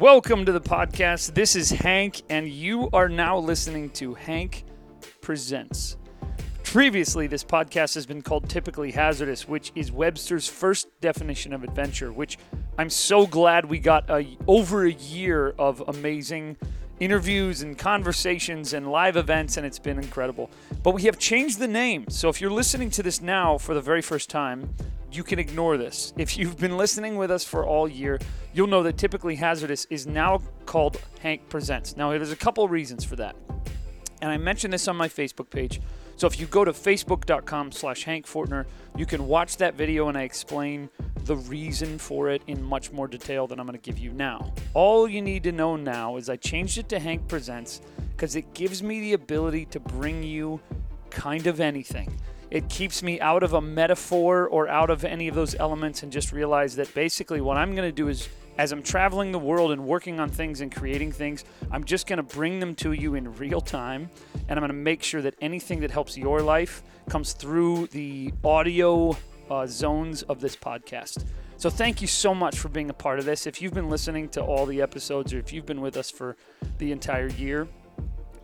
Welcome to the podcast. This is Hank, and you are now listening to Hank Presents. Previously, this podcast has been called Typically Hazardous, which is Webster's first definition of adventure, which I'm so glad we got a, over a year of amazing interviews and conversations and live events, and it's been incredible. But we have changed the name. So if you're listening to this now for the very first time, you can ignore this. If you've been listening with us for all year, you'll know that typically hazardous is now called Hank Presents. Now, there's a couple reasons for that. And I mentioned this on my Facebook page. So if you go to facebook.com slash Hank Fortener, you can watch that video and I explain the reason for it in much more detail than I'm going to give you now. All you need to know now is I changed it to Hank Presents because it gives me the ability to bring you kind of anything. It keeps me out of a metaphor or out of any of those elements and just realize that basically what I'm going to do is as I'm traveling the world and working on things and creating things, I'm just going to bring them to you in real time. And I'm going to make sure that anything that helps your life comes through the audio uh, zones of this podcast. So thank you so much for being a part of this. If you've been listening to all the episodes or if you've been with us for the entire year,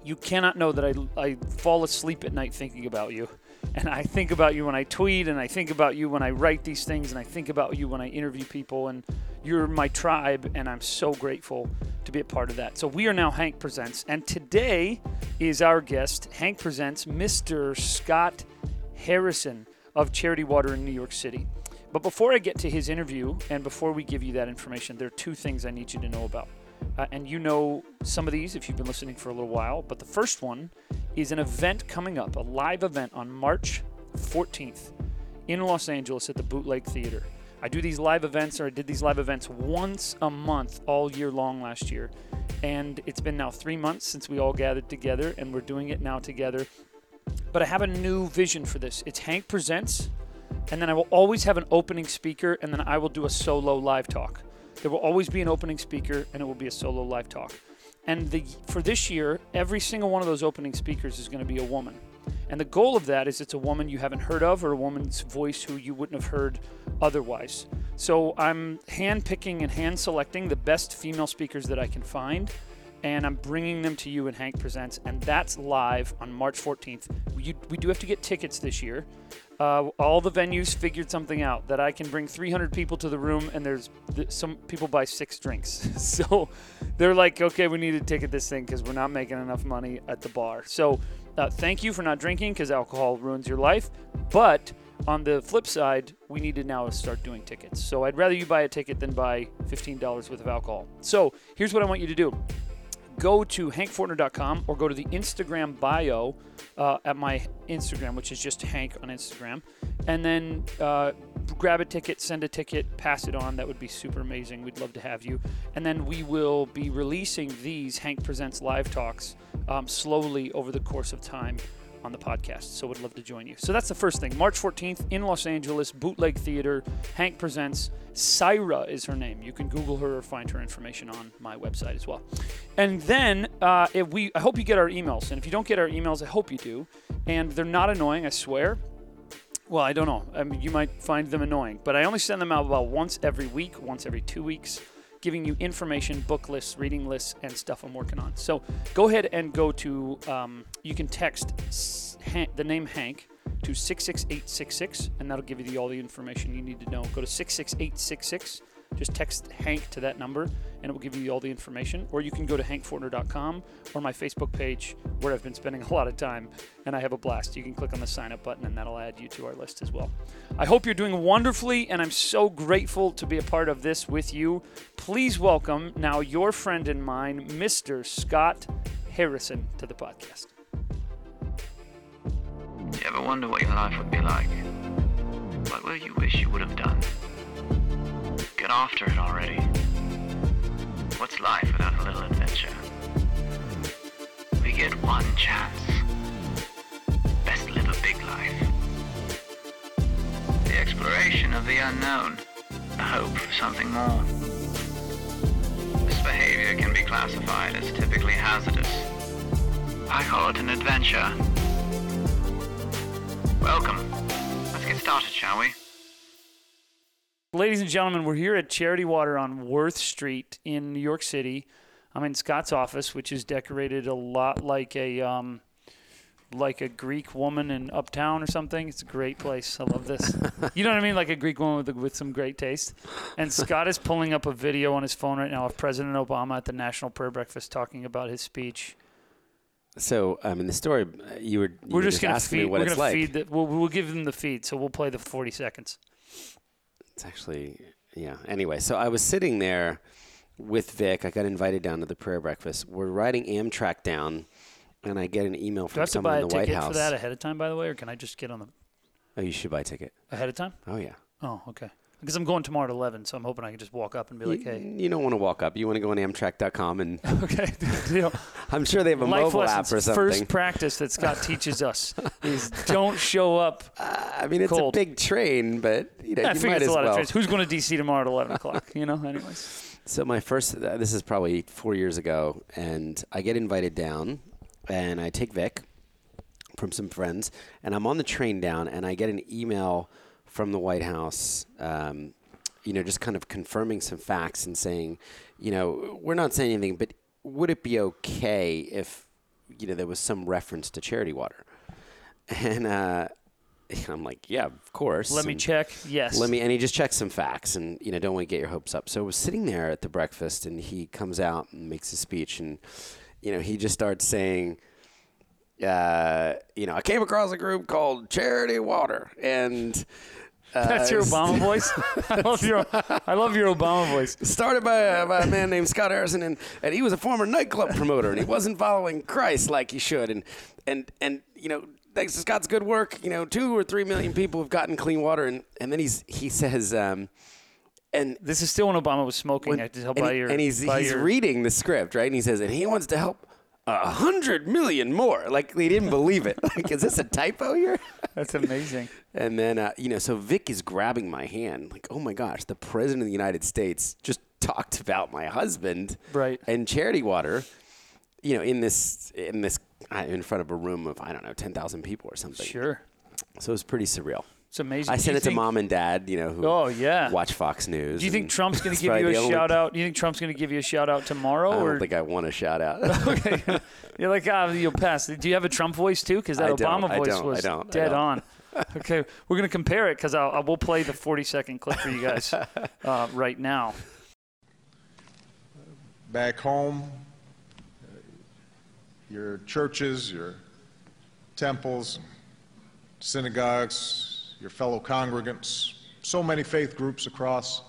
you cannot know that I, I fall asleep at night thinking about you. And I think about you when I tweet, and I think about you when I write these things, and I think about you when I interview people. And you're my tribe, and I'm so grateful to be a part of that. So we are now Hank Presents, and today is our guest, Hank Presents, Mr. Scott Harrison of Charity Water in New York City. But before I get to his interview and before we give you that information, there are two things I need you to know about. Uh, and you know some of these if you've been listening for a little while. But the first one is an event coming up, a live event on March 14th in Los Angeles at the Bootleg Theater. I do these live events, or I did these live events once a month all year long last year. And it's been now three months since we all gathered together, and we're doing it now together but I have a new vision for this. It's Hank Presents, and then I will always have an opening speaker, and then I will do a solo live talk. There will always be an opening speaker, and it will be a solo live talk. And the, for this year, every single one of those opening speakers is going to be a woman. And the goal of that is it's a woman you haven't heard of or a woman's voice who you wouldn't have heard otherwise. So I'm hand picking and hand selecting the best female speakers that I can find and I'm bringing them to you in Hank Presents, and that's live on March 14th. We, we do have to get tickets this year. Uh, all the venues figured something out that I can bring 300 people to the room, and there's some people buy six drinks. so they're like, okay, we need to ticket this thing because we're not making enough money at the bar. So uh, thank you for not drinking because alcohol ruins your life. But on the flip side, we need to now start doing tickets. So I'd rather you buy a ticket than buy $15 worth of alcohol. So here's what I want you to do go to hankfortener.com or go to the Instagram bio uh, at my Instagram, which is just Hank on Instagram, and then uh, grab a ticket, send a ticket, pass it on. That would be super amazing. We'd love to have you. And then we will be releasing these Hank Presents live talks um, slowly over the course of time on the podcast. So would love to join you. So that's the first thing. March 14th in Los Angeles, Bootleg Theater. Hank presents. Syra is her name. You can Google her or find her information on my website as well. And then uh, if we, I hope you get our emails. And if you don't get our emails, I hope you do. And they're not annoying, I swear. Well, I don't know. I mean, you might find them annoying, but I only send them out about once every week, once every two weeks giving you information, book lists, reading lists, and stuff I'm working on. So go ahead and go to, um, you can text the name Hank to 66866, and that'll give you the, all the information you need to know. Go to 66866 just text Hank to that number and it will give you all the information. Or you can go to hankfortener.com or my Facebook page where I've been spending a lot of time and I have a blast. You can click on the sign up button and that'll add you to our list as well. I hope you're doing wonderfully and I'm so grateful to be a part of this with you. Please welcome now your friend and mine, Mr. Scott Harrison, to the podcast. Do you ever wonder what your life would be like? What will you wish you would have done? Get after it already. What's life without a little adventure? We get one chance. Best live a big life. The exploration of the unknown. The hope for something more. This behavior can be classified as typically hazardous. I call it an adventure. Welcome. Let's get started, shall we? Ladies and gentlemen, we're here at Charity Water on Worth Street in New York City. I'm in Scott's office, which is decorated a lot like a um, like a Greek woman in Uptown or something. It's a great place. I love this. you know what I mean? Like a Greek woman with, with some great taste. And Scott is pulling up a video on his phone right now of President Obama at the National Prayer Breakfast talking about his speech. So, um, in the story, uh, you were you We're were just gonna asking feed. me what we're it's gonna like. feed. The, we'll, we'll give them the feed. So we'll play the 40 seconds. It's actually, yeah. Anyway, so I was sitting there with Vic. I got invited down to the prayer breakfast. We're riding Amtrak down, and I get an email from Do I have to someone buy in a the White ticket House. for that ahead of time, by the way, or can I just get on the Oh, you should buy a ticket. ahead of time? Oh yeah. Oh, okay. Because I'm going tomorrow at 11, so I'm hoping I can just walk up and be like, hey. you don't want to walk up. You want to go on Amtrak.com, and Okay. know, I'm sure they have a life mobile app or something. First practice that Scott teaches us is don't show up. I mean, it's cold. a big train, but you know, I you figure might it's a lot well. of trains. Who's going to DC tomorrow at 11 o'clock? You know, anyways. So my first, uh, this is probably four years ago, and I get invited down, and I take Vic from some friends, and I'm on the train down, and I get an email from the White House, um, you know, just kind of confirming some facts and saying, you know, we're not saying anything, but would it be okay if, you know, there was some reference to charity water? And uh, I'm like, yeah, of course. Let me check. Yes. let me, and he just checks some facts, and you know, don't want to get your hopes up. So I was sitting there at the breakfast, and he comes out and makes a speech, and you know, he just starts saying, uh, you know, I came across a group called Charity Water, and That's your Obama voice. I love your. I love your Obama voice. started by a, by a man named Scott Harrison, and, and he was a former nightclub promoter, and he wasn't following Christ like he should, and and and you know, thanks to Scott's good work, you know, two or three million people have gotten clean water, and and then he's he says, um, and This is still when Obama was smoking. when- I tell and, by he- your. and he's he's your- reading the script, right? And he says, and he wants to help a hundred million more. Like they didn't believe it. Like, is this a typo here? That's amazing. And then, uh, you know, so Vic is grabbing my hand, like, oh my gosh, the president of the United States just talked about my husband, Right. And charity water, you know, in this in this uh, in front of a room of I don't know ten thousand people or something. Sure. So it was pretty surreal. It's amazing. I Do sent you it to think- mom and dad, you know, who Oh yeah. watch Fox News. Do you think Trump's going to give you a shout out? Do you think Trump's going to give you a shout out tomorrow? I don't think I want a shout out. okay. You're like, ah, you'll pass. Do you have a Trump voice too? Because that I don't, Obama I voice don't, I was don't, I dead don't. on. Okay, we're gonna compare it because I I will play the 40 second clip for you guys uh, right now. back home, uh, your churches, your temples, synagogues, your fellow congregants, so many faith groups across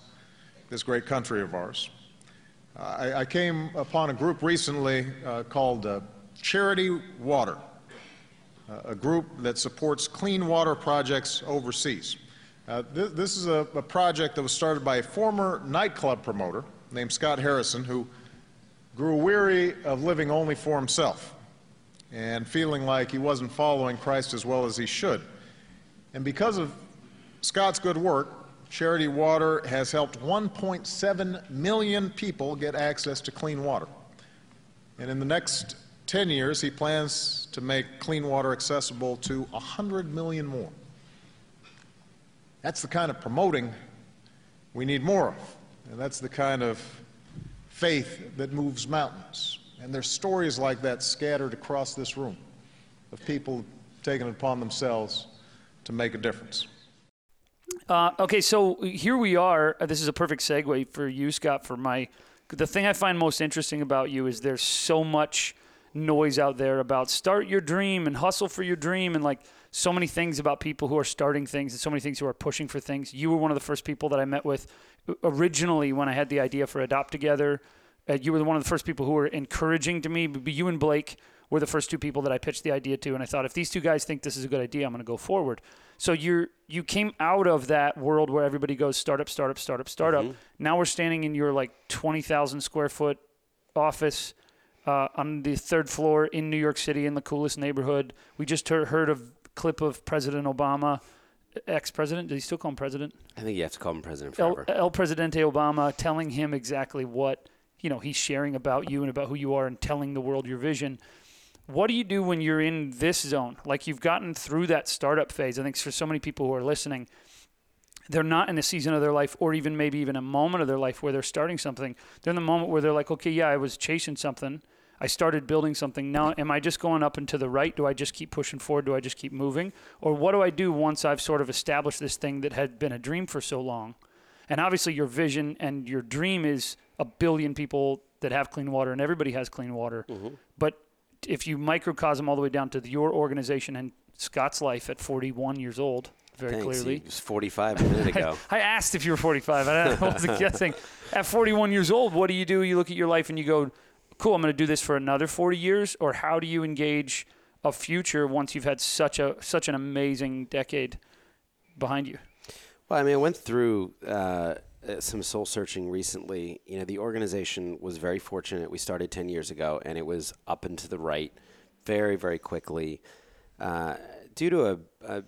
this great country of ours. Uh, I, I came upon a group recently uh, called uh, Charity Water, uh, a group that supports clean water projects overseas. Uh, th- this is a, a project that was started by a former nightclub promoter named Scott Harrison, who grew weary of living only for himself and feeling like he wasn't following Christ as well as he should. And because of Scott's good work, Charity Water has helped 1.7 million people get access to clean water. And in the next 10 years, he plans to make clean water accessible to 100 million more. That's the kind of promoting we need more of. And that's the kind of faith that moves mountains. And there's stories like that scattered across this room of people taking it upon themselves to make a difference. Uh, okay, so here we are. Uh, This is a perfect segue for you, Scott. For my, the thing I find most interesting about you is there's so much noise out there about start your dream and hustle for your dream, and like so many things about people who are starting things and so many things who are pushing for things. You were one of the first people that I met with originally when I had the idea for Adopt Together. Uh, you were one of the first people who were encouraging to me. You and Blake were the first two people that I pitched the idea to, and I thought if these two guys think this is a good idea, I'm going to go forward. So you're you came out of that world where everybody goes startup, startup, startup, startup. Now we're standing in your like twenty thousand square foot office uh, on the third floor in New York City in the coolest neighborhood. We just heard, heard a clip of President Obama, ex-president. Do he still call him president? I think you have to call him president El. El Presidente Obama telling him exactly what you know he's sharing about you and about who you are and telling the world your vision. What do you do when you're in this zone? Like you've gotten through that startup phase. I think for so many people who are listening, they're not in a season of their life or even maybe even a moment of their life where they're starting something. They're in the moment where they're like, okay, yeah, I was chasing something. I started building something. Now, am I just going up and to the right? Do I just keep pushing forward? Do I just keep moving? Or what do I do once I've sort of established this thing that had been a dream for so long? And obviously, your vision and your dream is a billion people that have clean water, and everybody has clean water. Mm-hmm. But if you microcosm all the way down to your organization and Scott's life at 41 years old, very Thanks. clearly. It was 45 a minute ago. I asked if you were 45. I wasn't guessing. At 41 years old, what do you do? You look at your life and you go, cool, I'm going to do this for another 40 years? Or how do you engage a future once you've had such a such an amazing decade behind you? Well, I mean, I went through uh, uh, some soul searching recently. You know, the organization was very fortunate. We started 10 years ago, and it was up and to the right very, very quickly uh, due to a, a,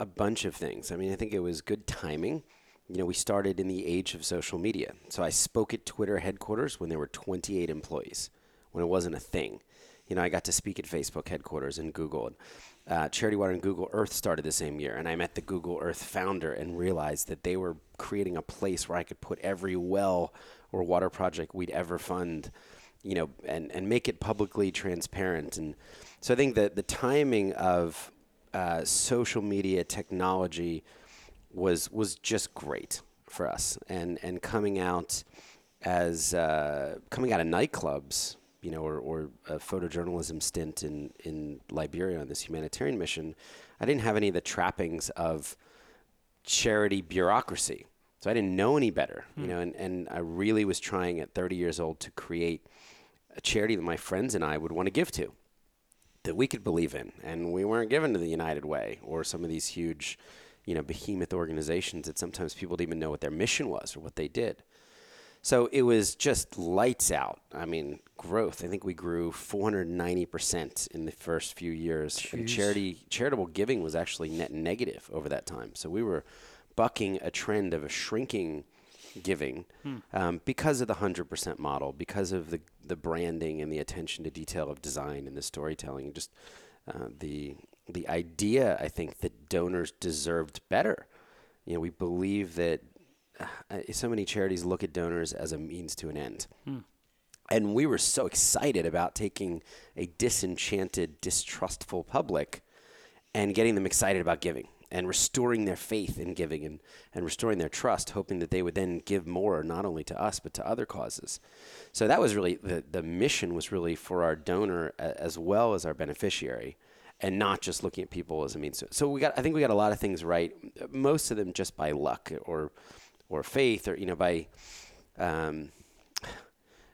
a bunch of things. I mean, I think it was good timing. You know, we started in the age of social media. So I spoke at Twitter headquarters when there were 28 employees, when it wasn't a thing. You know, I got to speak at Facebook headquarters and Google. And, uh, Charity Water and Google Earth started the same year, and I met the Google Earth founder and realized that they were creating a place where I could put every well or water project we'd ever fund, you know, and, and make it publicly transparent. And so I think that the timing of uh, social media technology was was just great for us, and and coming out as uh, coming out of nightclubs, you know, or, or a photojournalism stint in in Liberia on this humanitarian mission, I didn't have any of the trappings of charity bureaucracy. So I didn't know any better, you hmm. know, and, and I really was trying at 30 years old to create a charity that my friends and I would want to give to that we could believe in, and we weren't given to the United Way or some of these huge, you know, behemoth organizations that sometimes people didn't even know what their mission was or what they did. So it was just lights out. I mean, growth. I think we grew 490% in the first few years. And charity charitable giving was actually net negative over that time. So we were bucking a trend of a shrinking giving um, because of the 100% model, because of the, the branding and the attention to detail of design and the storytelling, just uh, the, the idea, I think, that donors deserved better. You know, we believe that so many charities look at donors as a means to an end. Hmm. And we were so excited about taking a disenchanted, distrustful public and getting them excited about giving and restoring their faith in giving and, and restoring their trust, hoping that they would then give more, not only to us, but to other causes. So that was really the, the mission was really for our donor as well as our beneficiary and not just looking at people as a means. To, so we got, I think we got a lot of things right, most of them just by luck or, or faith or, you know, by, um,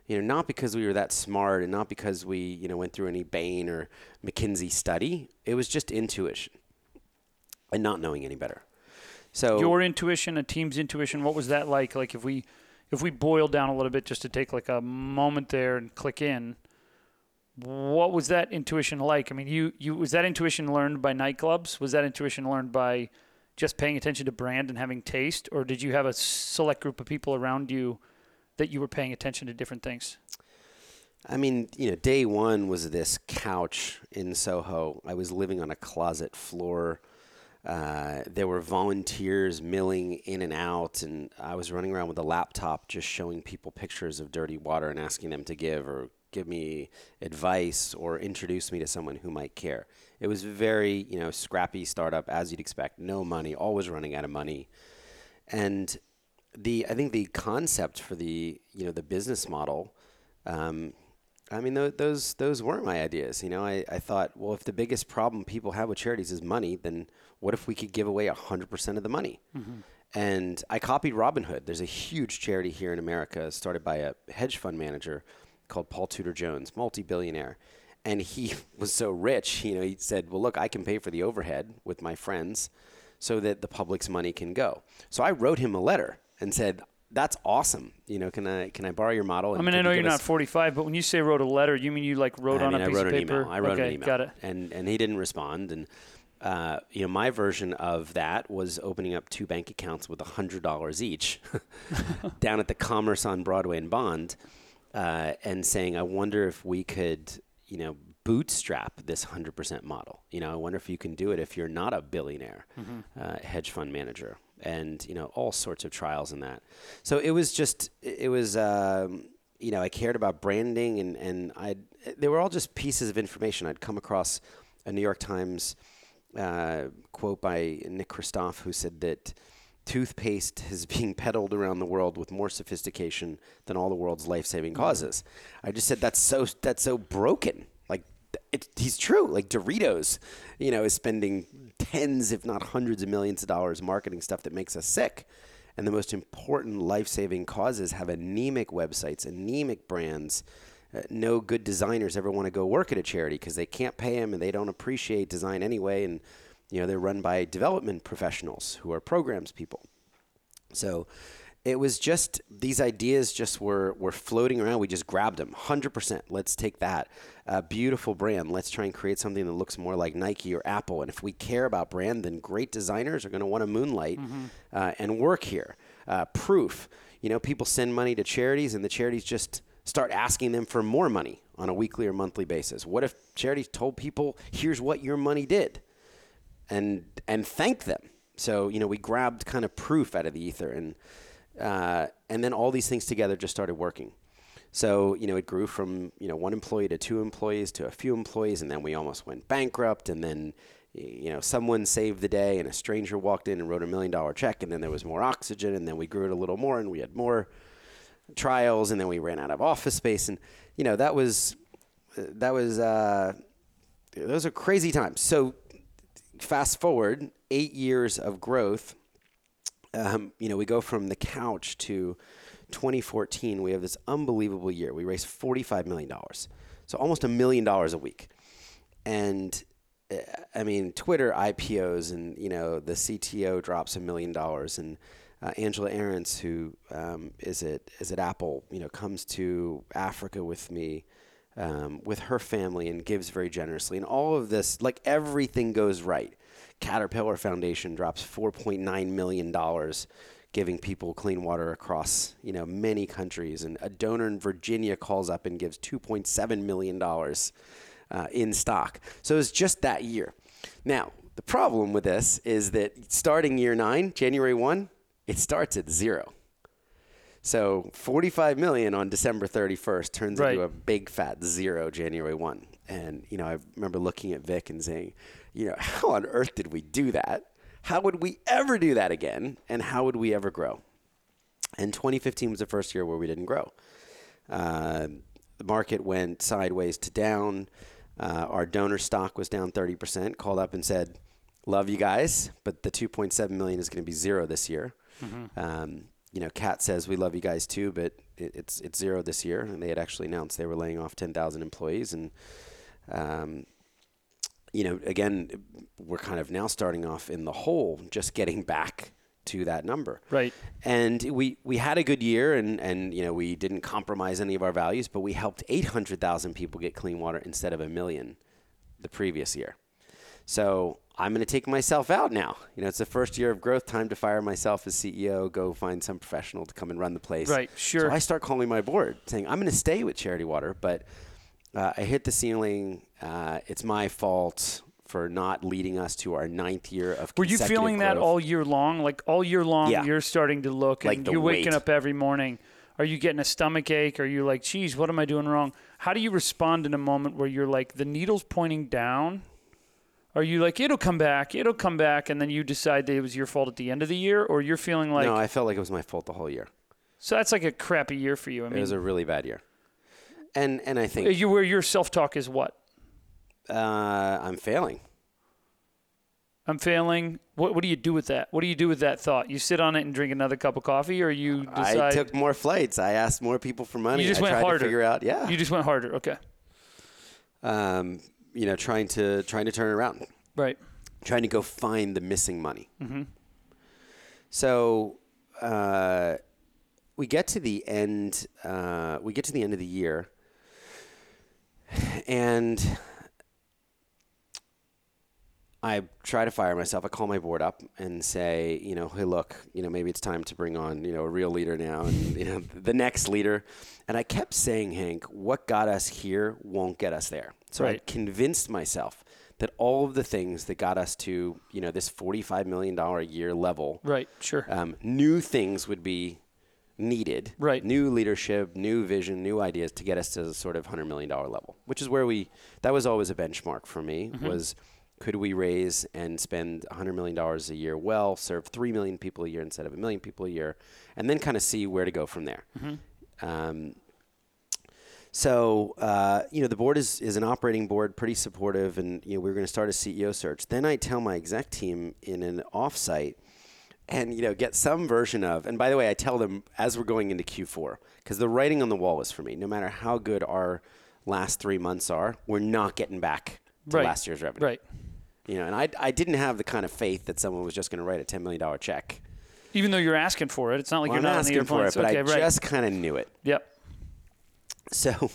you know, not because we were that smart and not because we, you know, went through any Bain or McKinsey study. It was just intuition and not knowing any better. So Your intuition, a team's intuition, what was that like? Like if we if we boil down a little bit just to take like a moment there and click in, what was that intuition like? I mean, you you was that intuition learned by nightclubs? Was that intuition learned by just paying attention to brand and having taste, or did you have a select group of people around you that you were paying attention to different things? I mean, you know, day one was this couch in Soho. I was living on a closet floor. Uh, there were volunteers milling in and out, and I was running around with a laptop just showing people pictures of dirty water and asking them to give or give me advice or introduce me to someone who might care. It was very, you know, scrappy startup as you'd expect. No money, always running out of money, and the I think the concept for the you know the business model. Um, I mean, tho- those those weren't my ideas. You know, I, I thought, well, if the biggest problem people have with charities is money, then what if we could give away 100% of the money? And I copied Robin Hood. There's a huge charity here in America started by a hedge fund manager called Paul Tudor Jones, multi billionaire. And he was so rich, you know, he said, well, look, I can pay for the overhead with my friends so that the public's money can go. So I wrote him a letter and said, that's awesome. You know, can I can I borrow your model? I mean, I know you're us- not 45, but when you say wrote a letter, you mean you like wrote I on mean, a I piece wrote of an paper? email. I wrote okay, an email. got it. And and he didn't respond. And uh, you know, my version of that was opening up two bank accounts with hundred dollars each, down at the Commerce on Broadway and Bond, uh, and saying, I wonder if we could, you know, bootstrap this hundred percent model. You know, I wonder if you can do it if you're not a billionaire Mm-hmm. uh, hedge fund manager. and you know all sorts of trials in that. So it was just it was um, you know I cared about branding and and I they were all just pieces of information I'd come across a New York Times uh, quote by Nick Kristof who said that toothpaste is being peddled around the world with more sophistication than all the world's life-saving causes. I just said that's so that's so broken. Like it, he's true. Like Doritos, you know, is spending tens, if not hundreds of millions of dollars marketing stuff that makes us sick. And the most important life-saving causes have anemic websites, anemic brands. Uh, no good designers ever want to go work at a charity because they can't pay them and they don't appreciate design anyway. And you know, they're run by development professionals who are programs people. So it was just these ideas just were were floating around. We just grabbed them, hundred percent. Let's take that uh, beautiful brand. Let's try and create something that looks more like Nike or Apple. And if we care about brand, then great designers are going to want to moonlight mm-hmm. uh, and work here. Uh, proof, you know, people send money to charities, and the charities just start asking them for more money on a weekly or monthly basis. What if charities told people, "Here's what your money did"? And and thank them. So you know, we grabbed kind of proof out of the ether, and uh, and then all these things together just started working. So you know, it grew from you know one employee to two employees to a few employees, and then we almost went bankrupt, and then you know someone saved the day, and a stranger walked in and wrote a million dollar check, and then there was more oxygen, and then we grew it a little more, and we had more trials, and then we ran out of office space, and you know that was that was uh, those are crazy times. So fast forward eight years of growth. Um, you know, we go from the couch to 2014. We have this unbelievable year. We raised 45 million dollars, so almost a million dollars a week. And uh, I mean, Twitter IPOs, and you know, the CTO drops a million dollars, and uh, Angela Ahrendts, who um, is at is at Apple, you know, comes to Africa with me um, with her family and gives very generously. And all of this, like everything goes right. Caterpillar Foundation drops $4.9 million giving people clean water across you know many countries and a donor in Virginia calls up and gives 2.7 million dollars uh, in stock so it's just that year now the problem with this is that starting year 9 January 1 it starts at zero so 45 million on December 31st turns right. into a big fat zero January 1. And, you know, I remember looking at Vic and saying, you know, how on earth did we do that? How would we ever do that again? And how would we ever grow? And 2015 was the first year where we didn't grow. Uh, the market went sideways to down. Uh, our donor stock was down 30%. Called up and said, "Love you guys, but the 2.7 million is going to be zero this year." Mm-hmm. Um, you know, Cat says we love you guys too, but it, it's it's zero this year, and they had actually announced they were laying off ten thousand employees, and um, you know, again, we're kind of now starting off in the hole, just getting back to that number. Right. And we we had a good year, and and you know we didn't compromise any of our values, but we helped eight hundred thousand people get clean water instead of a million the previous year. So I'm going to take myself out now. You know, it's the first year of growth. Time to fire myself as CEO. Go find some professional to come and run the place. Right. Sure. So I start calling my board, saying I'm going to stay with Charity Water, but uh, I hit the ceiling. Uh, it's my fault for not leading us to our ninth year of. Were you feeling growth. that all year long? Like all year long, yeah. you're starting to look, like and you're weight. waking up every morning. Are you getting a stomach ache? Are you like, geez, what am I doing wrong? How do you respond in a moment where you're like, the needle's pointing down? Are you like it'll come back, it'll come back, and then you decide that it was your fault at the end of the year, or you're feeling like no, I felt like it was my fault the whole year. So that's like a crappy year for you. I mean, it was a really bad year, and and I think you where your self talk is what? Uh, I'm failing. I'm failing. What what do you do with that? What do you do with that thought? You sit on it and drink another cup of coffee, or you decide? I took more flights. I asked more people for money. You just I went tried harder. To figure out, yeah. You just went harder. Okay. Um, you know, trying to trying to turn it around. Right trying to go find the missing money. Mm-hmm. So uh, we get to the end. Uh, we get to the end of the year, and I try to fire myself. I call my board up and say, you know, hey, look, you know, maybe it's time to bring on, you know, a real leader now, and you know, the next leader. And I kept saying, Hank, what got us here won't get us there. So right. I convinced myself that all of the things that got us to you know this forty-five million dollar a year level, Right. Sure. um, new things would be needed. Right. New leadership, new vision, new ideas to get us to the sort of hundred million dollar level, which is where we. That was always a benchmark for me. Mm-hmm. Was could we raise and spend hundred million dollars a year well, serve three million people a year instead of a million people a year, and then kind of see where to go from there. Mm-hmm. Um, so, uh, you know, the board is, is an operating board, pretty supportive, and, you know, we are going to start a CEO search. Then I tell my exec team in an offsite and, you know, get some version of, and by the way, I tell them as we're going into Q4, because the writing on the wall is for me. No matter how good our last three months are, we're not getting back to Right. last year's revenue. right. You know, and I, I didn't have the kind of faith that someone was just going to write a $10 million check. Even though you're asking for it, it's not like Well, you're not asking for it, but okay, I right. just kind of knew it. Yep. So,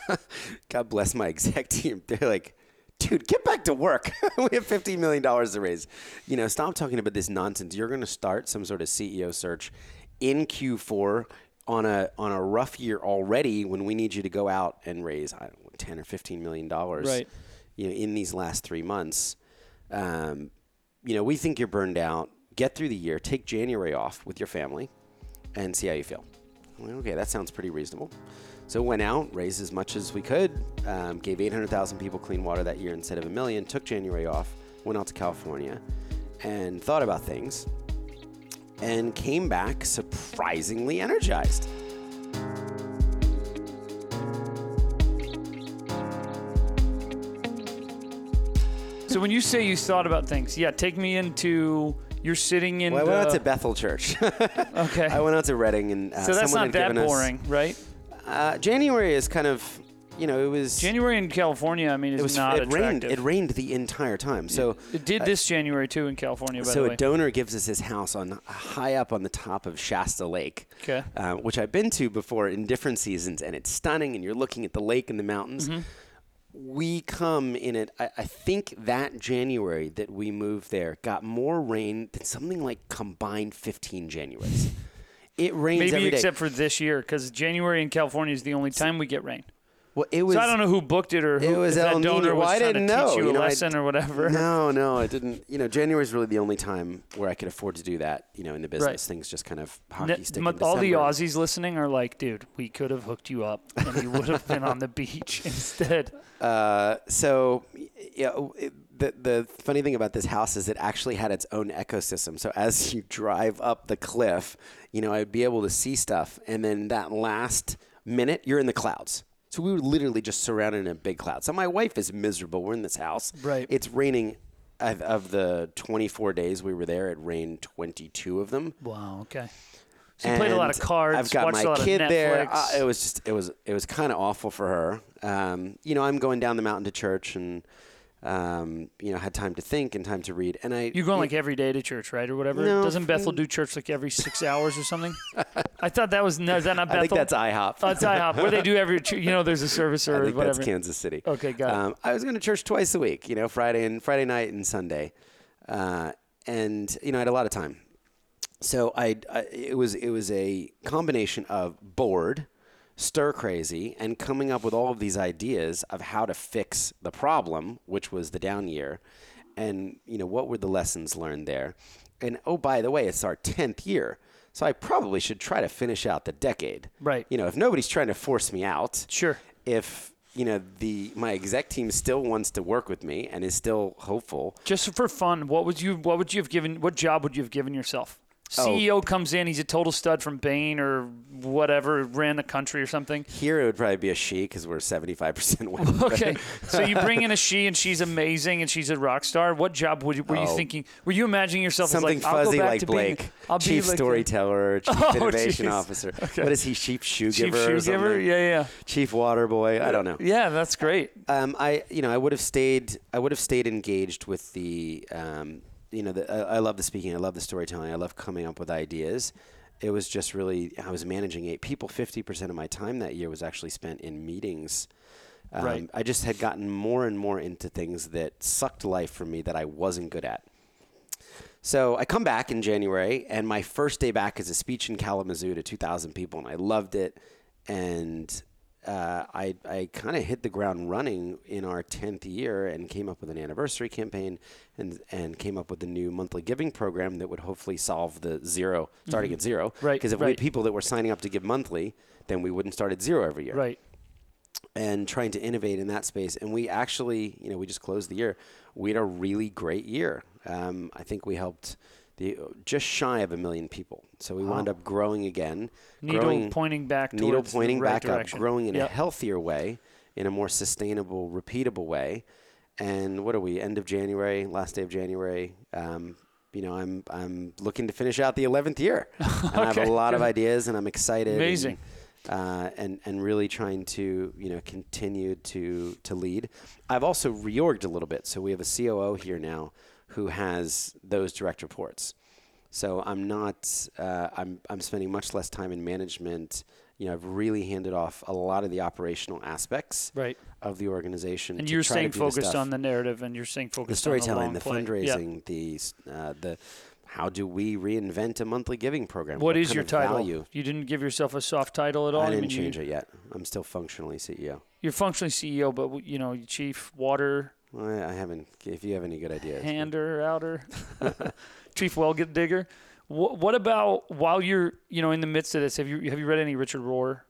God bless my exec team. They're like, dude, get back to work. we have $15 million to raise. You know, stop talking about this nonsense. You're going to start some sort of CEO search in Q4 on a on a rough year already when we need you to go out and raise I don't know, 10 or 15 million dollars Right. You know in these last 3 months um, you know we think you're burned out. Get through the year. Take January off with your family and see how you feel. Like, okay that sounds pretty reasonable. So went out raised as much as we could um, gave 800,000 people clean water that year instead of a million took January off went out to California and thought about things and came back surprisingly energized. So when you say you thought about things, yeah, take me into you're sitting in. Well, I the, went out to Bethel Church. okay. I went out to Redding, and uh, so that's someone not had that given us- boring, right? uh, January is kind of, you know, it was January in California, I mean, is It was not it rained. attractive. It rained the entire time. So It did this January too in California, by so the a donor gives us his house on high up on the top of Shasta Lake, Okay. uh, which I've been to before in different seasons, and it's stunning. And you're looking at the lake and the mountains. We come in it. I, I think that January that we moved there got more rain than something like combined 15 Januaries. It rains Maybe every day. except for this year, because January in California is the only time we get rain. Well, it was. So I don't know who booked it or who It was that El donor Nino. was Well, I didn't to know. teach you, you a know, I- lesson or whatever. No, no, I didn't. You know, January is really the only time where I could afford to do that. You know, in the business, Right. things just kind of hockey stick. in all the Aussies listening are like, dude, we could have hooked you up and you would have been on the beach instead. Uh, so, yeah, it, the the funny thing about this house is it actually had its own ecosystem. So as you drive up the cliff, you know, I'd be able to see stuff, and then that last minute, you're in the clouds. So we were literally just surrounded in a big cloud. So my wife is miserable. We're in this house. Right. It's raining. Of, of the 24 days we were there, it rained 22 of them. Wow. Okay. So you played a lot of cards. I've got watched my a lot kid of Netflix. there. Uh, it was just it was it was kind of awful for her. Um, you know, I'm going down the mountain to church, and um, you know, had time to think and time to read. And I You're going like every day to church, right, or whatever? No, Doesn't Bethel mm. do church like every six hours or something? I thought that was no. Is that not Bethel? I think that's IHOP. Oh, it's IHOP where they do every you know, there's a service or I think whatever. that's Kansas City. Okay, got it. um, I was going to church twice a week. You know, Friday and Friday night and Sunday, uh, and you know, I had a lot of time. So I, I it was it was a combination of bored, stir crazy, and coming up with all of these ideas of how to fix the problem, which was the down year, and you know what were the lessons learned there, and oh by the way, it's our tenth year. So I probably should try to finish out the decade. Right. You know, if nobody's trying to force me out, Sure. if you know the my exec team still wants to work with me and is still hopeful Just for fun, what would you what would you have given? What job would you have given yourself? Oh. CEO comes in, he's a total stud from Bain or whatever, ran the country or something. here it would probably be a she because we're 75% women Okay, so you bring in a she and she's amazing and she's a rock star. What job would you, were you Oh. thinking? Were you imagining yourself something as like fuzzy like to being- blake I'll chief like storyteller chief Oh, innovation jeez. officer what is he chief shoe chief giver or shoe giver? Yeah, yeah, chief water boy i don't know yeah. That's great. um, I you know I would have stayed I would have stayed engaged with the um, you know the, I, I love the speaking I love the storytelling I love coming up with ideas. It was just really I was managing eight people. Fifty percent of my time that year was actually spent in meetings. Um, Right. I just had gotten more and more into things that sucked life from me that I wasn't good at. So I come back in January, and my first day back is a speech in Kalamazoo to 2,000 people, and I loved it. And uh, I, I kind of hit the ground running in our 10th year and came up with an anniversary campaign and, and came up with a new monthly giving program that would hopefully solve the zero, starting at zero. Mm-hmm. Right, Because if we had people that were signing up to give monthly, then we wouldn't start at zero every year Right. and trying to innovate in that space. And we actually, you know, we just closed the year. We had a really great year. Um, I think we helped the just shy of a million people. So we wound up growing again. Needle growing, pointing back needle pointing right back direction. up, growing in Yep. a healthier way, in a more sustainable, repeatable way. And what are we? End of January, last day of January. Um, you know, I'm I'm looking to finish out the 11th year, and I have a lot of ideas, and I'm excited. and- Amazing. uh, and and really trying to you know continue to to lead. I've also reorged a little bit, so we have a COO here now who has those direct reports. So I'm not uh, I'm I'm spending much less time in management. You know, I've really handed off a lot of the operational aspects Right. of the organization. And to you're try to staying the focused stuff- on the narrative, and you're staying the focused the, storytelling, the. Yeah. fundraising, the uh, the how do we reinvent a monthly giving program? What is your title? Value? You didn't give yourself a soft title at all. I didn't mean, you- change it yet. I'm still functionally CEO. You're functionally CEO, but you know, chief water Well, I haven't. If you have any good ideas, hander, outer, chief well get digger. What, what about while you're you know in the midst of this? Have you have you read any Richard Rohr,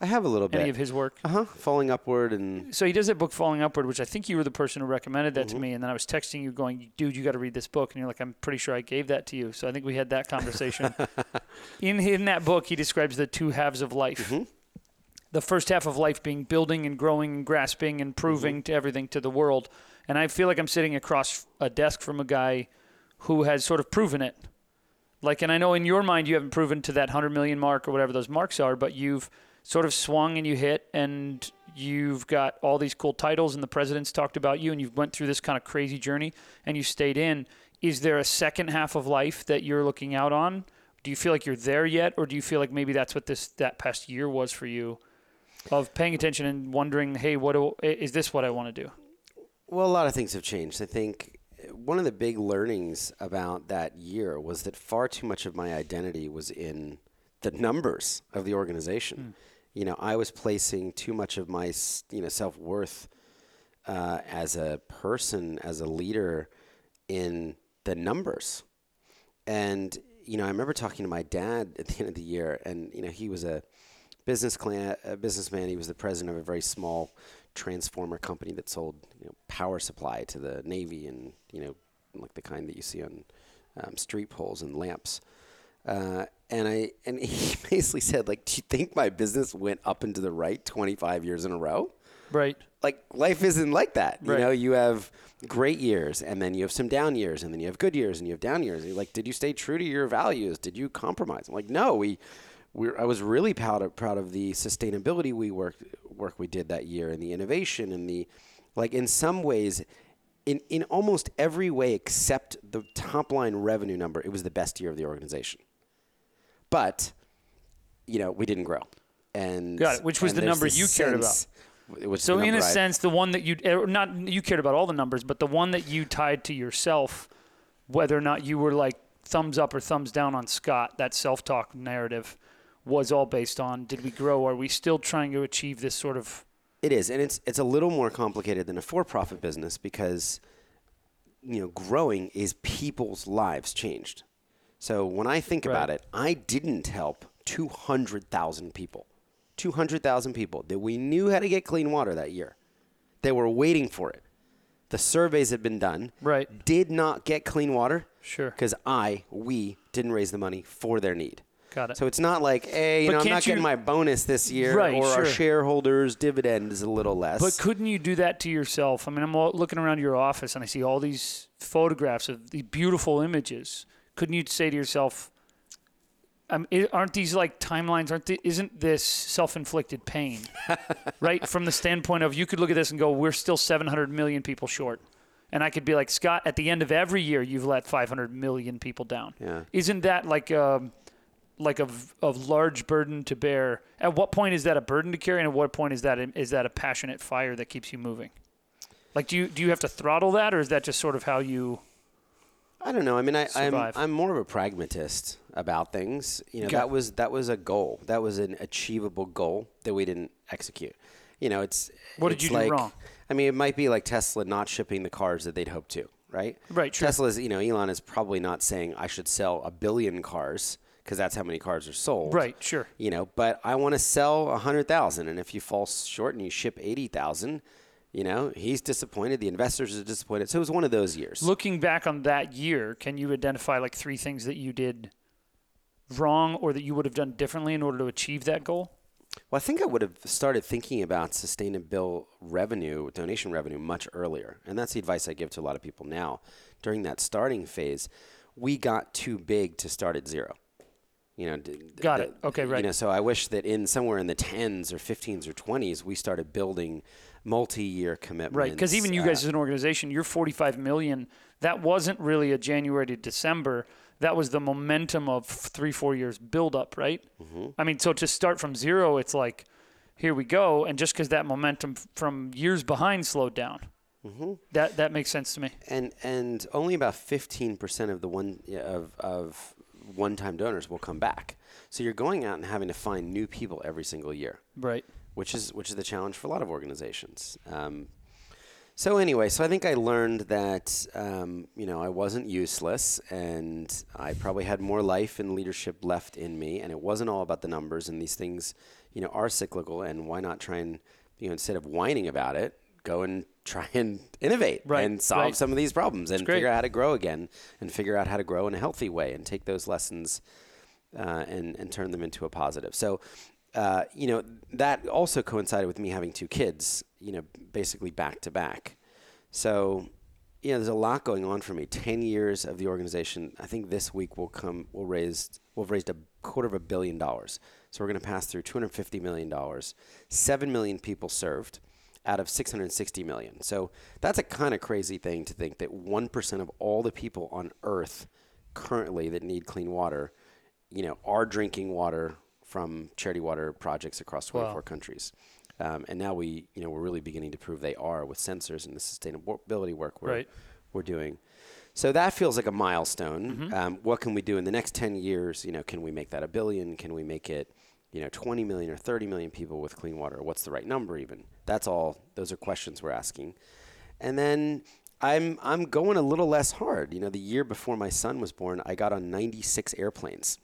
I have a little bit. any of his work? Uh huh. Falling upward and So he does that book Falling Upward, which I think you were the person who recommended that to Mm-hmm. me, and then I was texting you going, "Dude, you got to read this book," and you're like, "I'm pretty sure I gave that to you." So I think we had that conversation. in in that book, he describes the two halves of life. Mm-hmm. The first half of life being building and growing and grasping and proving Mm-hmm. to everything to the world, and I feel like I'm sitting across a desk from a guy who has sort of proven it. Like, and I know in your mind you haven't proven to that 100 million mark or whatever those marks are, but you've sort of swung and you hit, and you've got all these cool titles, and the president's talked about you, and you've went through this kind of crazy journey, and you stayed in. Is there a second half of life that you're looking out on? Do you feel like you're there yet, or do you feel like maybe that's what this that past year was for you, of paying attention and wondering, hey, what do, is this what I want to do? well, a lot of things have changed. I think one of the big learnings about that year was that far too much of my identity was in the numbers of the organization. You know, I was placing too much of my you know self worth uh, as a person, as a leader, in the numbers. And you know, I remember talking to my dad at the end of the year, and you know, he was a business clan, a businessman. He was the president of a very small transformer company that sold you know, power supply to the Navy, and you know, like the kind that you see on um, street poles and lamps. Uh, and I and he basically said, like, do you think my business went up and to the right 25 years in a row? Right. like life isn't like that. Right. You know, you have great years and then you have some down years and then you have good years and you have down years. You're like, did you stay true to your values? Did you compromise? I'm like, no, we we I was really proud of proud of the sustainability we worked work we did that year and the innovation and the like in some ways in in almost every way except the top line revenue number, it was the best year of the organization. But you know, we didn't grow. And Got it, which was the number you cared about. So in a sense, the one that you er, not you cared about all the numbers, but the one that you tied to yourself, whether or not you were like thumbs up or thumbs down on Scott, that self-talk narrative was all based on did we grow? Are we still trying to achieve this sort of It is, and it's it's a little more complicated than a for-profit business because you know growing is people's lives changed. So when I think about it, I didn't help two hundred thousand people, two hundred thousand people that we knew how to get clean water that year. They were waiting for it. The surveys had been done. Right. Did not get clean water. Sure. Because I, we, didn't raise the money for their need. Got it. So it's not like, hey, you But know, I'm can't not getting you- my bonus this year, Right, or our shareholders' dividend is a little less. But couldn't you do that to yourself? I mean, I'm all- looking around your office and I see all these photographs of the beautiful images. Couldn't you say to yourself, um, i- aren't these like timelines? Aren't the, isn't this self-inflicted pain, right? From the standpoint of you could look at this and go, we're still 700 million people short, and I could be like, Scott, at the end of every year, you've let 500 million people down. Yeah. Isn't that like a like a, a large burden to bear? At what point is that a burden to carry, and at what point is that a, is that a passionate fire that keeps you moving? Like, do you do you have to throttle that, or is that just sort of how you? I don't know. I mean, I, I'm? I'm more of a pragmatist about things. You know, Okay. that was that was a goal. That was an achievable goal that we didn't execute. You know, it's What did it's you do like, wrong? I mean, it might be like Tesla not shipping the cars that they'd hoped to, right? Right, sure. Tesla's, you know, Elon is probably not saying I should sell a billion cars because that's how many cars are sold. Right, sure. You know, but I want to sell a hundred thousand, and if you fall short and you ship eighty thousand, you know, he's disappointed. The investors are disappointed. So it was one of those years. Looking back on that year, can you identify like three things that you did wrong or that you would have done differently in order to achieve that goal? Well, I think I would have started thinking about sustainable revenue, donation revenue, much earlier. And that's the advice I give to a lot of people now. During that starting phase, we got too big to start at zero. You know, d- Got it. Okay, right. You know, so I wish that in somewhere in the tens or 15s or 20s, we started building multi-year commitments. Right, because even you uh, guys as an organization, you're 45 million. That wasn't really a January to December. That was the momentum of three, four years buildup, right? Mm-hmm. I mean, so to start from zero, it's like, here we go, and just because that momentum from years behind slowed down, Mm-hmm. that that makes sense to me. and and only about 15% of the one of of of one-time donors will come back. So you're going out and having to find new people every single year. Right. which is which is the challenge for a lot of organizations. Um, so anyway, so I think I learned that um, you know I wasn't useless, and I probably had more life and leadership left in me, and it wasn't all about the numbers. And these things, you know, are cyclical. And why not try and you know instead of whining about it, go and try and innovate Right, and solve right. some of these problems and figure out how to grow again and figure out how to grow in a healthy way and take those lessons uh, and and turn them into a positive. So, uh, you know, that also coincided with me having two kids. You know, basically back to back. So, you know, there's a lot going on for me. Ten years of the organization. I think this week will come. We'll raise. We've raised a quarter of a billion dollars. So we're going to pass through 250 million dollars. Seven million people served out of 660 million. So that's a kind of crazy thing to think that 1% of all the people on earth currently that need clean water, you know, are drinking water from charity water projects across 24 Wow. countries. Um, and now we, you know, we're really beginning to prove they are with sensors and the sustainability work we're, Right. we're doing. So that feels like a milestone. Mm-hmm. Um, what can we do in the next 10 years? You know, can we make that a billion? Can we make it, you know, 20 million or 30 million people with clean water? What's the right number even? That's all. Those are questions we're asking. And then I'm I'm going a little less hard. You know, the year before my son was born, I got on 96 airplanes.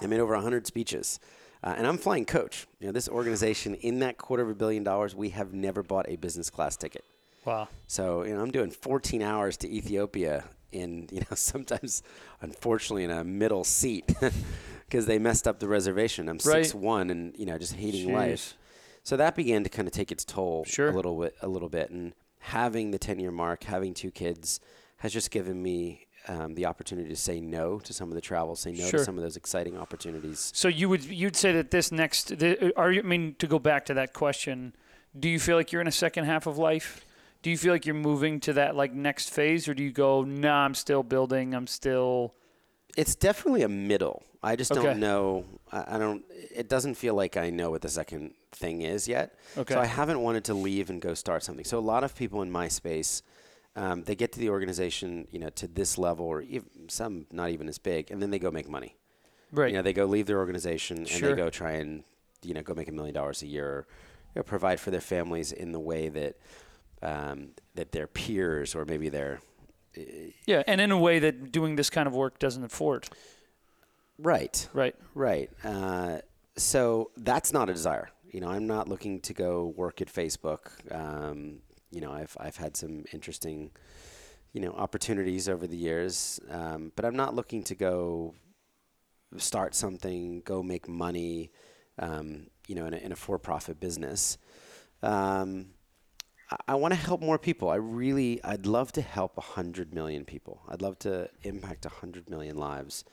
I made over 100 speeches. Uh, and I'm flying coach. You know, this organization in that quarter of a billion dollars, we have never bought a business class ticket. Wow. So, you know, I'm doing 14 hours to Ethiopia in, you know, sometimes unfortunately in a middle seat because they messed up the reservation. I'm Right. six one and, you know, just hating Jeez. life. So that began to kind of take its toll Sure. a little bit a little bit and having the 10 year mark, having two kids has just given me um, the opportunity to say no to some of the travel, say no Sure. to some of those exciting opportunities. So you would you'd say that this next the, are you I mean to go back to that question, do you feel like you're in a second half of life? Do you feel like you're moving to that like next phase or do you go, "Nah, I'm still building. I'm still It's definitely a middle. I just Okay. don't know. I, I don't. It doesn't feel like I know what the second thing is yet. Okay. So I haven't wanted to leave and go start something. So a lot of people in my space, um, they get to the organization, you know, to this level, or even, some not even as big, and then they go make money. right. You know, they go leave their organization and Sure. they go try and you know go make a million dollars a year, or you know, provide for their families in the way that um, that their peers or maybe their yeah, and in a way that doing this kind of work doesn't afford. right Right. Right. Uh, so that's not a desire. You know, I'm not looking to go work at Facebook. Um, you know, I've I've had some interesting, you know, opportunities over the years, um, but I'm not looking to go start something, go make money, um, you know, in a, in a for-profit business. Um, I- want to help more people. I really, I'd love to help 100 million people. I'd love to impact 100 million lives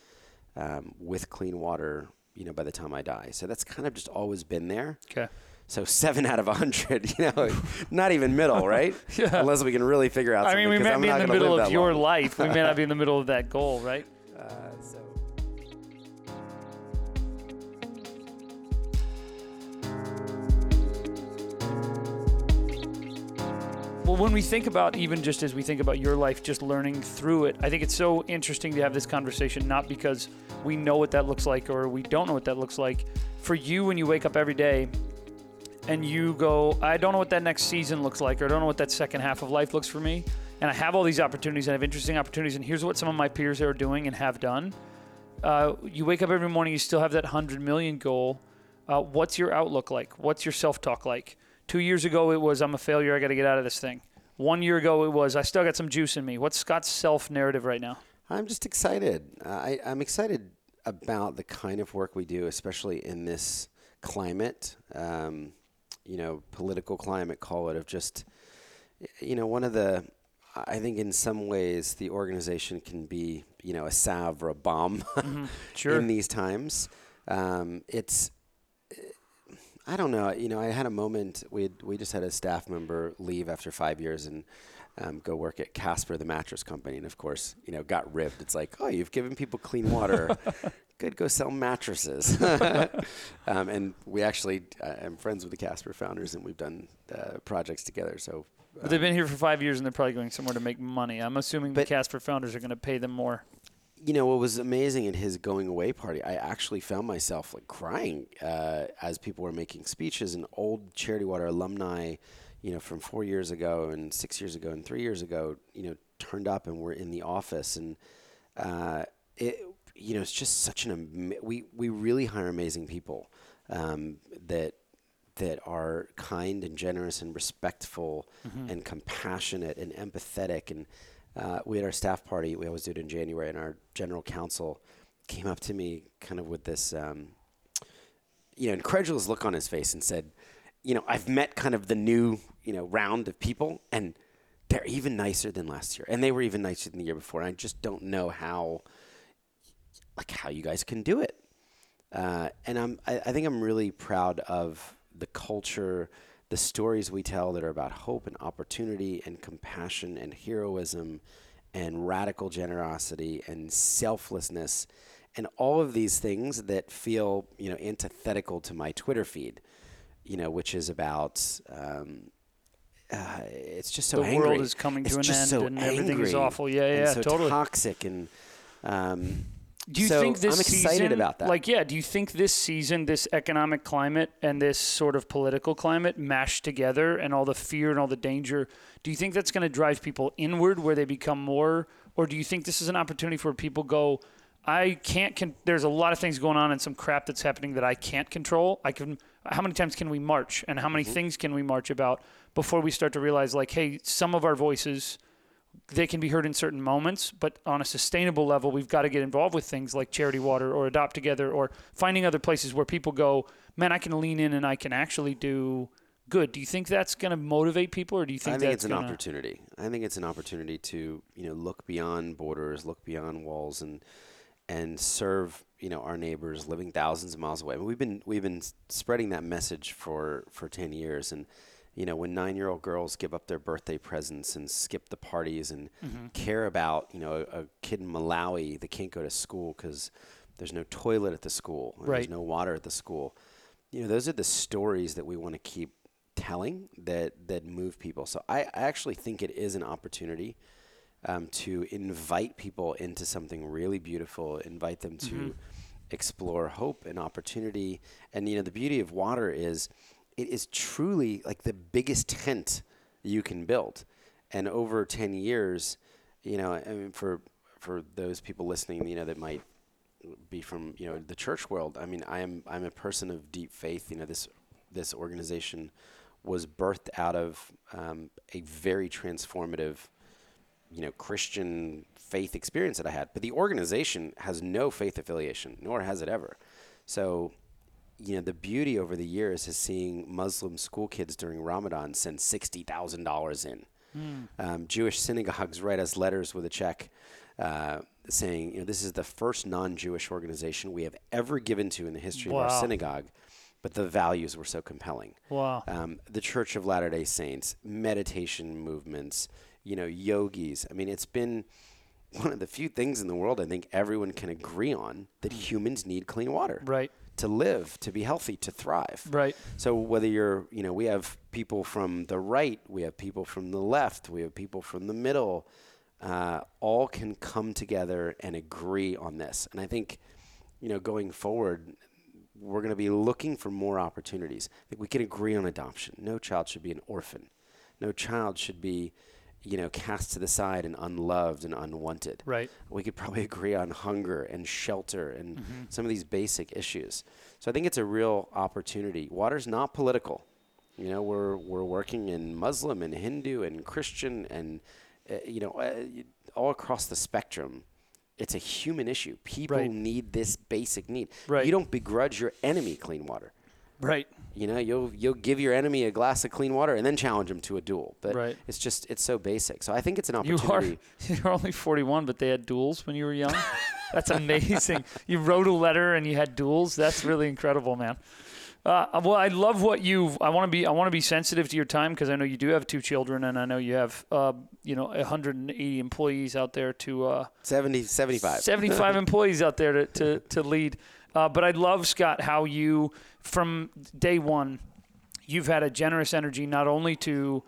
um, with clean water, you know, by the time I die. So that's kind of just always been there. Okay. So seven out of 100, you know, not even middle, right? Yeah. Unless we can really figure out I mean, we may I'm be in the middle of your long. life. We may not be in the middle of that goal, right? Uh, so. Well, when we think about, even just as we think about your life, just learning through it, I think it's so interesting to have this conversation, not because we know what that looks like or we don't know what that looks like. For you, when you wake up every day and you go, I don't know what that next season looks like, or I don't know what that second half of life looks for me, and I have all these opportunities and I have interesting opportunities, and here's what some of my peers are doing and have done. Uh, you wake up every morning, you still have that 100 million goal. Uh, what's your outlook like? What's your self talk like? Two years ago, it was, I'm a failure, I got to get out of this thing. One year ago, it was, I still got some juice in me. What's Scott's self narrative right now? I'm just excited. I, I'm excited about the kind of work we do, especially in this climate, um, you know, political climate, call it, of just, you know, one of the, I think in some ways the organization can be, you know, a salve or a balm Mm-hmm. Sure. in these times. Um, it's, I don't know. You know, I had a moment. We we just had a staff member leave after five years and um, go work at Casper, the mattress company, and of course, you know, got ribbed. It's like, oh, you've given people clean water. Good, go sell mattresses. um, and we actually, uh, I'm friends with the Casper founders, and we've done uh, projects together. So, But they've been here for five years and they're probably going somewhere to make money. I'm assuming the Casper founders are going to pay them more. You know what was amazing at his going away party i actually found myself like crying uh, as people were making speeches and old charity water alumni you know from four years ago and six years ago and three years ago you know turned up and were in the office and uh, it you know it's just such an am- we we really hire amazing people um, that that are kind and generous and respectful and compassionate and empathetic. And uh, we had our staff party. We always do it in January, and our general counsel came up to me kind of with this, um, you know, incredulous look on his face and said, "You know, I've met kind of the new, you know, round of people, and they're even nicer than last year, and they were even nicer than the year before. And I just don't know how, like, how you guys can do it." Uh, and I'm, I, I think I'm really proud of the culture, the stories we tell that are about hope and opportunity and compassion and heroism and radical generosity and selflessness and all of these things that feel, you know, antithetical to my Twitter feed, you know, which is about, um, uh, it's just so The angry. world is coming It's to an end so and everything is awful. Yeah, and yeah, so totally. toxic and, um, Do you so think this I'm excited season, about that. Like, yeah, do you think this season, this economic climate and this sort of political climate mashed together, and all the fear and all the danger, do you think that's going to drive people inward, where they become more, or do you think this is an opportunity for people go? I can't. Con- there's a lot of things going on and some crap that's happening that I can't control. I can. How many times can we march, and how many Mm-hmm. things can we march about before we start to realize, like, hey, some of our voices they can be heard in certain moments, but on a sustainable level, we've got to get involved with things like Charity Water or Adopt Together or finding other places where people go, man, I can lean in and I can actually do good. Do you think that's going to motivate people, or do you think I think it's an gonna, opportunity. I think it's an opportunity to you know look beyond borders, look beyond walls, and and serve you know our neighbors living thousands of miles away. I mean, we've been we've been spreading that message for for ten years, and you know when nine year old girls give up their birthday presents and skip the parties and Mm-hmm. care about you know a, a kid in Malawi that can't go to school because there's no toilet at the school, Right. there's no water at the school. You know those are the stories that we want to keep telling that that move people. So I, I actually think it is an opportunity um, to invite people into something really beautiful, invite them to explore hope and opportunity. And you know, the beauty of water is it is truly like the biggest tent you can build. And over ten years, you know, I mean, for for those people listening, you know, that might be from you know the church world. I mean, I am I'm a person of deep faith. You know, this this organization was birthed out of um, a very transformative, you know, Christian faith experience that I had. But the organization has no faith affiliation, nor has it ever. So, you know, the beauty over the years is seeing Muslim school kids during Ramadan send sixty thousand dollars in. Um, Jewish synagogues write us letters with a check uh, saying, you know, this is the first non-Jewish organization we have ever given to in the history of our synagogue, but the values were so compelling. Wow. Um, the Church of Latter Day Saints, meditation movements, you know, yogis. I mean, it's been one of the few things in the world I think everyone can agree on that humans need clean water Right. To live, to be healthy, to thrive. Right. So whether you're, you know, we have people from the right, we have people from the left, we have people from the middle, uh, all can come together and agree on this. And I think, you know, going forward, we're going to be looking for more opportunities. I think we can agree on adoption. No child should be an orphan. No child should be, you know, cast to the side and unloved and unwanted. Right. We could probably agree on hunger and shelter and some of these basic issues. So I think it's a real opportunity. Water's not political. You know, we're we're working in Muslim and Hindu and Christian and uh, you know uh, all across the spectrum. It's a human issue. People Right. need this basic need. Right. You don't begrudge your enemy clean water. Right. You know, you'll you'll give your enemy a glass of clean water and then challenge him to a duel. But Right. it's just it's so basic. So I think it's an opportunity. You are you're only 41, but they had duels when you were young. That's amazing. you wrote a letter and you had duels. That's really incredible, man. Uh, well, I love what you. I want to be. I want to be sensitive to your time because I know you do have two children, and I know you have, uh, you know, 180 employees out there to. Uh, 70, 75. 75 employees out there to, to, to lead. Uh, but I love, Scott, how you, from day one, you've had a generous energy not only to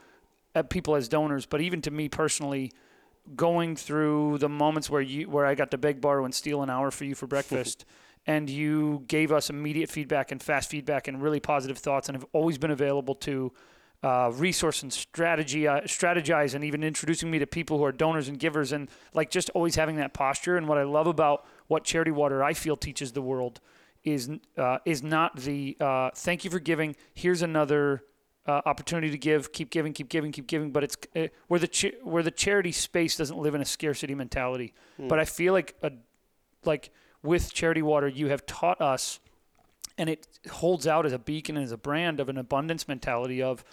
uh, people as donors, but even to me personally, going through the moments where you where I got to beg, borrow, and steal an hour for you for breakfast. And you gave us immediate feedback and fast feedback and really positive thoughts, and have always been available to uh, resource and strategy, uh, strategize, and even introducing me to people who are donors and givers, and like just always having that posture. And what I love about what Charity Water I feel teaches the world is uh, is not the uh, thank you for giving. Here's another uh, opportunity to give. Keep giving, keep giving, keep giving. But it's uh, where the cha- where the charity space doesn't live in a scarcity mentality. But I feel like a like with Charity Water, you have taught us and it holds out as a beacon and as a brand of an abundance mentality of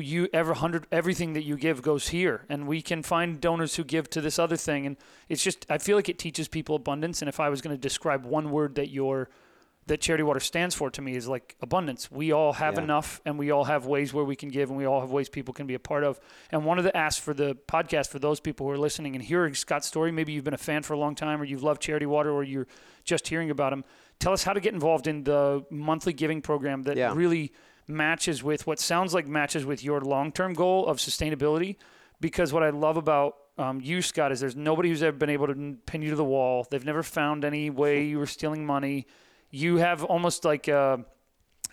you ever hundred everything that you give goes here. And we can find donors who give to this other thing. And it's just i feel like it teaches people abundance. And if i was going to describe one word that your that charity water stands for to me is like abundance. We all have Yeah. enough and we all have ways where we can give and we all have ways people can be a part of. And one of the asks for the podcast for those people who are listening and hearing scott's story maybe you've been a fan for a long time or you've loved charity water or you're just hearing about him tell us how to get involved in the monthly giving program that Yeah. really matches with what sounds like matches with your long-term goal of sustainability because what i love about um, you scott is there's nobody who's ever been able to pin you to the wall. They've never found any way you were stealing money. You have almost like uh,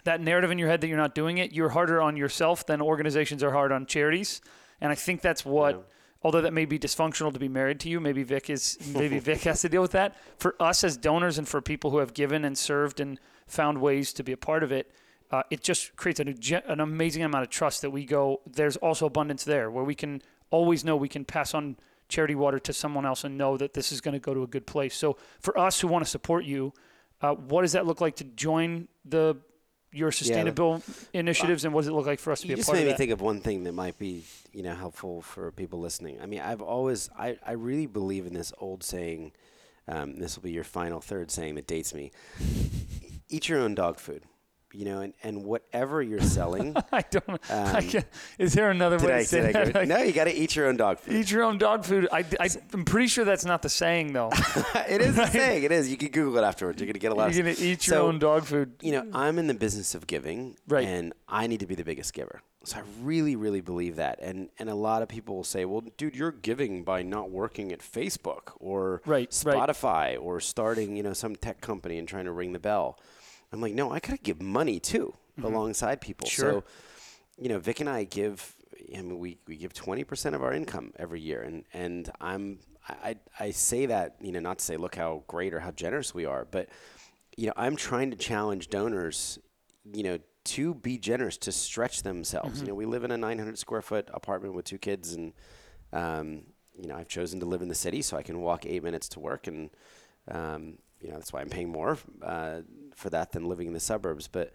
that narrative in your head that you're not doing it. You're harder on yourself than organizations are hard on charities. And i think that's what although that may be dysfunctional to be married to you maybe vic is maybe vic has to deal with that. For us as donors and for people who have given and served and found ways to be a part of it uh, it just creates an, an amazing amount of trust that we go there's also abundance there where we can always know we can pass on charity water to someone else and know that this is going to go to a good place so for us who want to support you uh, what does that look like to join the your sustainable initiatives and what does it look like for us to be you a just made me think of one thing that might be you know helpful for people listening. I mean, I've always I, I really believe in this old saying. Um, this will be your final third saying that dates me. Eat your own dog food. You know, and, and whatever you're selling, I don't. Um, can, is there another way I, to say I that? Like, no, you got to eat your own dog food. Eat your own dog food. I, I, I'm pretty sure that's not the saying though. it is the saying. It is. You can Google it afterwards. You're gonna get a lot. You're of gonna eat your So, own dog food. you know, I'm in the business of giving, Right. And I need to be the biggest giver. So I really, really believe that. And and a lot of people will say, "Well, dude, you're giving by not working at Facebook or Right, right. Spotify or starting, you know, some tech company and trying to ring the bell." I'm like, "No, I gotta give money too alongside people." Mm-hmm. Sure. So, you know, Vic and I give. I mean, we, we give 20% of our income every year, and and I'm I, I say that you know not to say look how great or how generous we are, but you know I'm trying to challenge donors, you know, to be generous, to stretch themselves. You know, we live in a 900 square foot apartment with two kids, and um, you know I've chosen to live in the city so I can walk eight minutes to work, and um, you know that's why I'm paying more uh, for that than living in the suburbs. But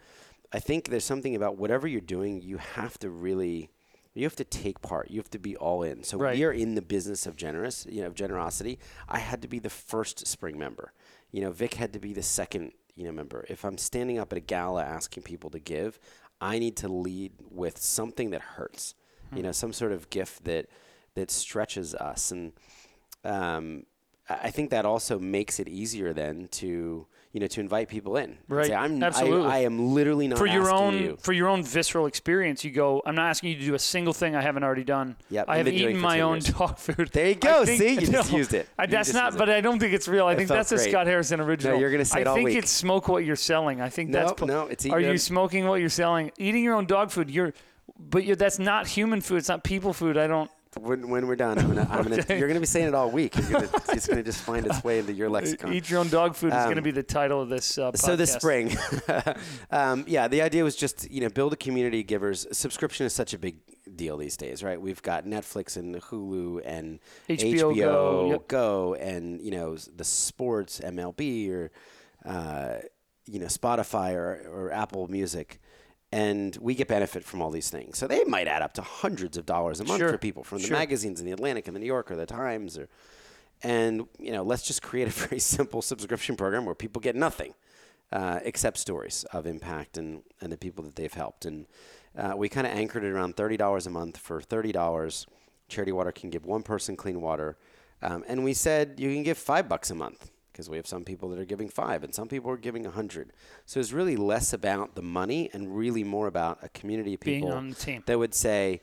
I think there's something about whatever you're doing, you have to really you have to take part. You have to be all in. So Right. we are in the business of generous, you know, of generosity. I had to be the first spring member. You know, Vic had to be the second, you know, member. If I'm standing up at a gala asking people to give, I need to lead with something that hurts. You know, some sort of gift that that stretches us and um, I think that also makes it easier then to you know, to invite people in. Right. Say, I'm, Absolutely. I, I am literally not for your asking own you. for your own visceral experience, you go. I'm not asking you to do a single thing I haven't already done. Yep, I have eaten my own years. dog food. There you go. think- See? You just used it. I, that's not, used it. but I don't think it's real. I think felt that's a great. Scott Harrison original. you're gonna say I it all think week. it's smoke what you're selling. I think that's. Nope, no, it's Are you smoking what you're selling? Eating your own dog food. You're, but you're, that's not human food. It's not people food. I don't. When, when we're done, I'm gonna, I'm gonna, you're gonna be saying it all week. Gonna, it's gonna just find its way into your lexicon. Eat your own dog food is Um, going to be the title of this. Uh, So this spring, um, yeah, the idea was just you know build a community givers. Subscription is such a big deal these days, right? We've got Netflix and Hulu and HBO Go, yep. Go, and you know the sports MLB or uh, you know Spotify or, or Apple Music. And we get benefit from all these things. So they might add up to hundreds of dollars a month Sure, for people from the sure. magazines in the Atlantic and the New Yorker, the Times, or and you know, let's just create a very simple subscription program where people get nothing uh, except stories of impact and, and the people that they've helped. And uh, we kind of anchored it around thirty dollars a month. For thirty dollars, Charity Water can give one person clean water, um, and we said you can give five bucks a month because we have some people that are giving five and some people are giving a hundred. So it's really less about the money and really more about a community of Being people on the team. that would say,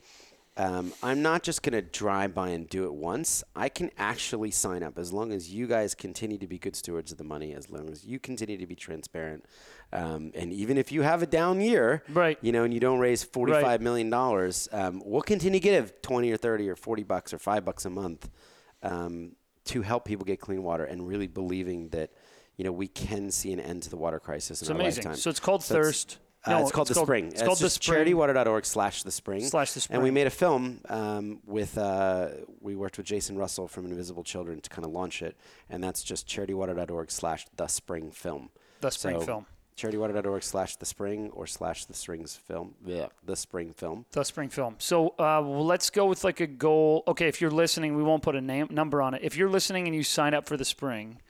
um, I'm not just going to drive by and do it once. I can actually sign up as long as you guys continue to be good stewards of the money, as long as you continue to be transparent. Um, and even if you have a down year, Right. you know, and you don't raise Right. forty-five million dollars, um, we'll continue to give 20 or 30 or 40 bucks or five bucks a month um, to help people get clean water and really believing that, you know, we can see an end to the water crisis in It's our amazing. lifetime. So it's called So it's- Thirst. uh, No, it's called the spring. It's called the spring. charitywater.org slash the spring. Slash the spring. And we made a film um, with, uh, we worked with Jason Russell from Invisible Children to kind of launch it. And that's just charitywater.org slash the spring film. The spring So, film. Charitywater.org slash the spring or slash the strings film. Yeah, the spring film. The spring film. So uh, well, let's go with like a goal. Okay, if you're listening, we won't put a name number on it. If you're listening and you sign up for the spring,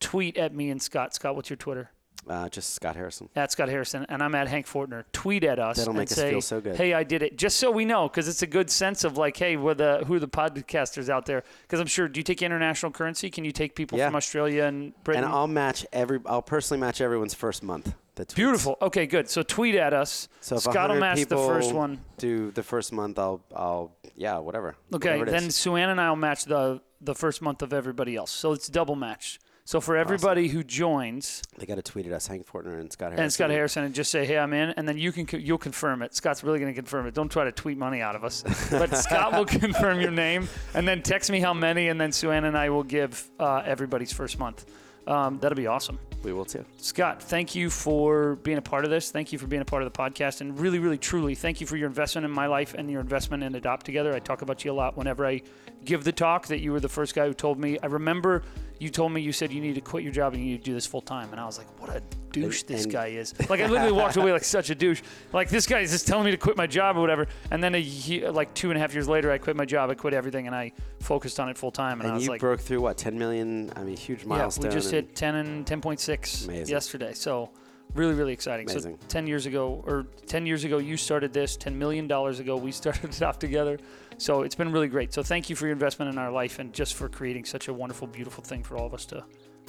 tweet at me and Scott. Scott, what's your Twitter? Uh, just Scott Harrison. At Scott Harrison, and I'm at Hank Fortener. Tweet at us That'll and make us say, feel so good. "Hey, I did it," just so we know, because it's a good sense of like, "Hey, we're the who are the podcasters out there?" Because I'm sure. Do you take international currency? Can you take people Yeah. from Australia and Britain? And I'll match every, I'll personally match everyone's first month. Beautiful. Okay, good. So tweet at us. So if Scott will match the first one. do the first month, I'll, I'll, yeah, whatever. Okay, Whatever then is. Sue Ann and I will match the the first month of everybody else. So it's double match. So for everybody who joins they got to tweet at us, Hank Fortener and Scott Harrison. and Scott Harrison, and just say, "Hey, I'm in," and then you can you'll confirm it. Scott's really going to confirm it. Don't try to tweet money out of us, but Scott will confirm your name, and then text me how many, and then Sue Ann and I will give uh, everybody's first month. Um, that'll be awesome. We will too. Scott, thank you for being a part of this. Thank you for being a part of the podcast. And really, really, truly, thank you for your investment in my life and your investment in Adopt Together. I talk about you a lot whenever I give the talk that you were the first guy who told me. I remember you told me you said you need to quit your job and you need to do this full time. And I was like, what a douche And- this and- guy is. Like, I literally walked away like such a douche. Like, this guy is just telling me to quit my job or whatever. And then a year, like two and a half years later, I quit my job. I quit everything and I focused on it full time. And, I was you like, broke through what, 10 million? I mean, huge milestone. yeah, we just and- hit 10 and 10.6 Amazing. yesterday. So really, really exciting. Amazing. So 10 years ago, or 10 years ago, you started this. 10 million dollars ago, we started it off together. So it's been really great. So thank you for your investment in our life and just for creating such a wonderful, beautiful thing for all of us to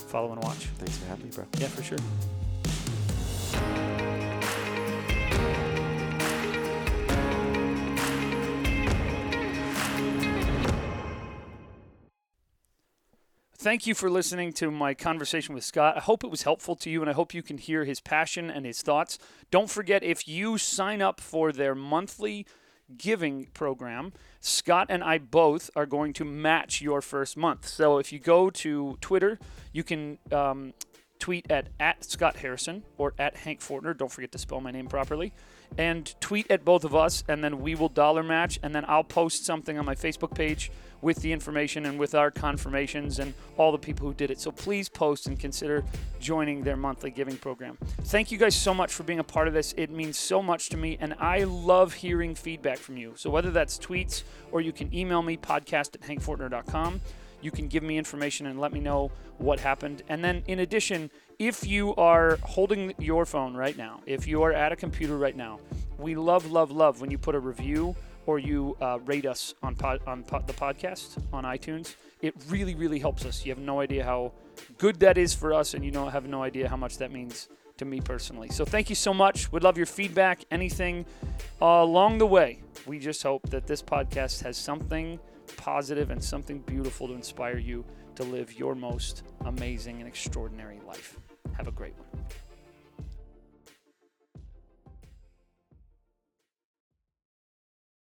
follow and watch. Thanks for having me, bro. Yeah, for sure. Thank you for listening to my conversation with Scott. I hope it was helpful to you, and I hope you can hear his passion and his thoughts. Don't forget if you sign up for their monthly giving program, Scott and I both are going to match your first month. So if you go to Twitter, you can um, tweet at, at Scott Harrison or at Hank Fortener. Don't forget to spell my name properly. And tweet at both of us, and then we will dollar match. And then I'll post something on my Facebook page with the information and with our confirmations and all the people who did it. So please post and consider joining their monthly giving program. Thank you guys so much for being a part of this. It means so much to me, and I love hearing feedback from you. So whether that's tweets or you can email me, podcast at hankfortener.com. You can give me information and let me know what happened. And then, in addition, if you are holding your phone right now, if you are at a computer right now, we love, love, love when you put a review or you uh, rate us on on the podcast on iTunes. It really, really helps us. You have no idea how good that is for us, and you don't have no idea how much that means to me personally. So thank you so much. Would love your feedback, anything uh, along the way. We just hope that this podcast has something positive and something beautiful to inspire you to live your most amazing and extraordinary life. Have a great one.